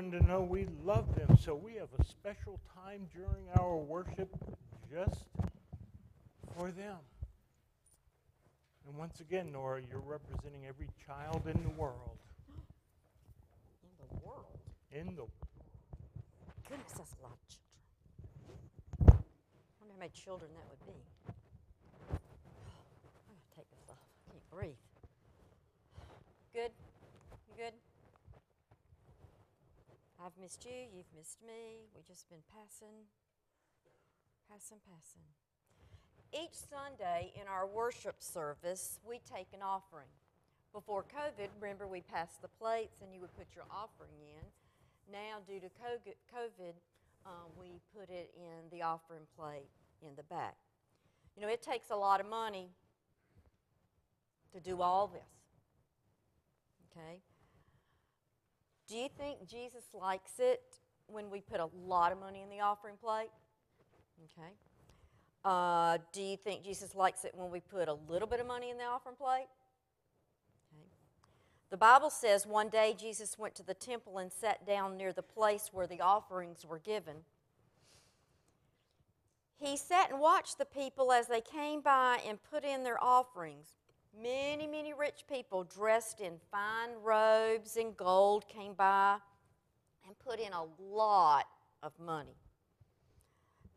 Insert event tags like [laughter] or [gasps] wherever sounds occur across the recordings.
children to know we love them. So we have a special time during our worship just for them. And once again, Nora, you're representing every child in the world. [gasps] In the world. In the Goodness, that's a lot of children. I wonder how many children that would be. I gotta take this off. I can't breathe. Good? You good? I've missed you. You've missed me. We've just been passing, passing, passing. Each Sunday in our worship service, we take an offering. Before COVID, remember we passed the plates and you would put your offering in. Now, due to COVID, um, we put it in the offering plate in the back. You know, it takes a lot of money to do all this. Okay? Do you think Jesus likes it when we put a lot of money in the offering plate? Okay. Uh, do you think Jesus likes it when we put a little bit of money in the offering plate? Okay. The Bible says one day Jesus went to the temple and sat down near the place where the offerings were given. He sat and watched the people as they came by and put in their offerings. Many, many rich people dressed in fine robes and gold came by and put in a lot of money.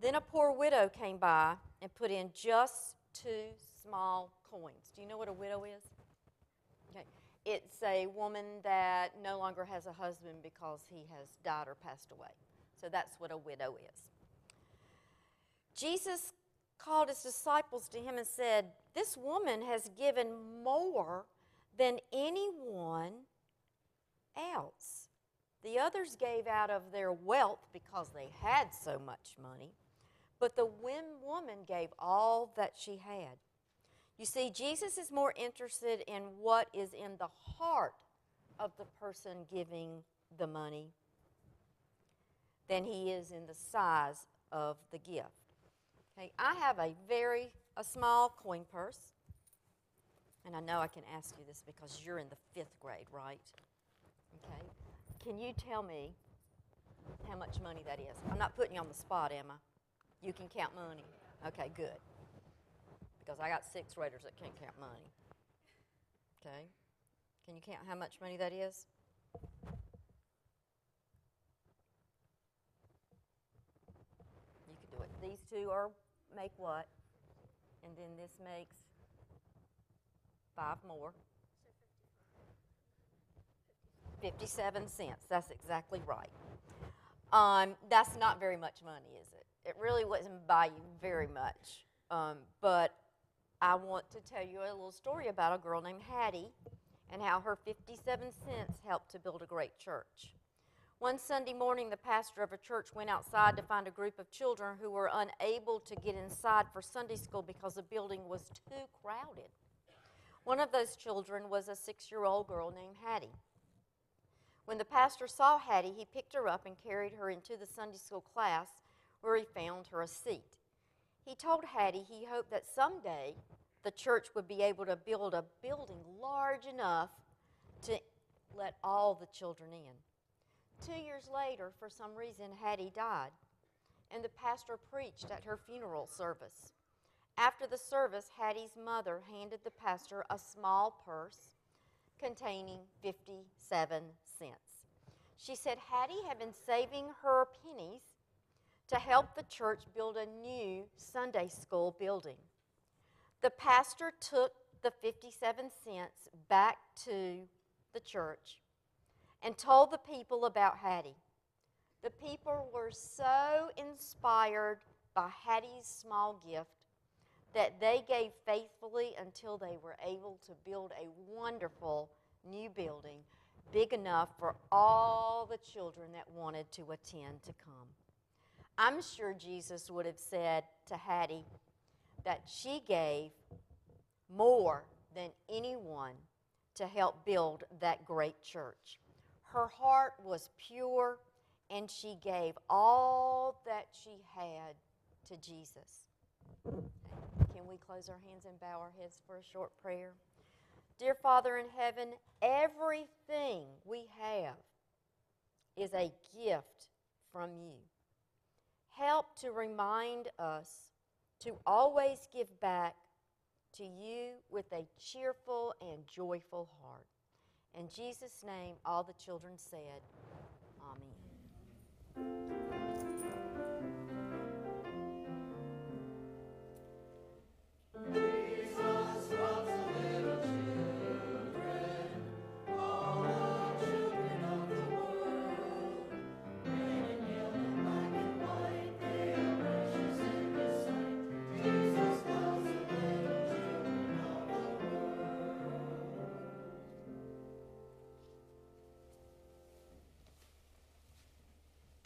Then a poor widow came by and put in just two small coins. Do you know what a widow is? Okay. It's a woman that no longer has a husband because he has died or passed away. So that's what a widow is. Jesus called his disciples to him and said, This woman has given more than anyone else. The others gave out of their wealth because they had so much money. But the woman gave all that she had. You see, Jesus is more interested in what is in the heart of the person giving the money than he is in the size of the gift. Okay, I have a very a small coin purse. And I know I can ask you this because you're in the fifth grade, right? Okay. Can you tell me how much money that is? I'm not putting you on the spot, Emma. You can count money. Okay, good. Because I got sixth graders that can't count money. Okay? Can you count how much money that is? You can do it. These two are make what? And then this makes five more. 57 cents. That's exactly right. Um, that's not very much money, is it? It really wasn't buy you very much. Um, but I want to tell you a little story about a girl named Hattie and how her 57 cents helped to build a great church. One Sunday morning, the pastor of a church went outside to find a group of children who were unable to get inside for Sunday school because the building was too crowded. One of those children was a six year old girl named Hattie. When the pastor saw Hattie, he picked her up and carried her into the Sunday school class where he found her a seat. He told Hattie he hoped that someday the church would be able to build a building large enough to let all the children in. Two years later, for some reason, Hattie died, and the pastor preached at her funeral service. After the service, Hattie's mother handed the pastor a small purse containing 57 cents. She said Hattie had been saving her pennies to help the church build a new Sunday school building. The pastor took the 57 cents back to the church and told the people about Hattie. The people were so inspired by Hattie's small gift that they gave faithfully until they were able to build a wonderful new building big enough for all the children that wanted to attend to come. I'm sure Jesus would have said to Hattie that she gave more than anyone to help build that great church. Her heart was pure and she gave all that she had to Jesus. Can we close our hands and bow our heads for a short prayer? Dear Father in heaven, everything we have is a gift from you. Help to remind us to always give back to you with a cheerful and joyful heart. In Jesus' name, all the children said, Amen.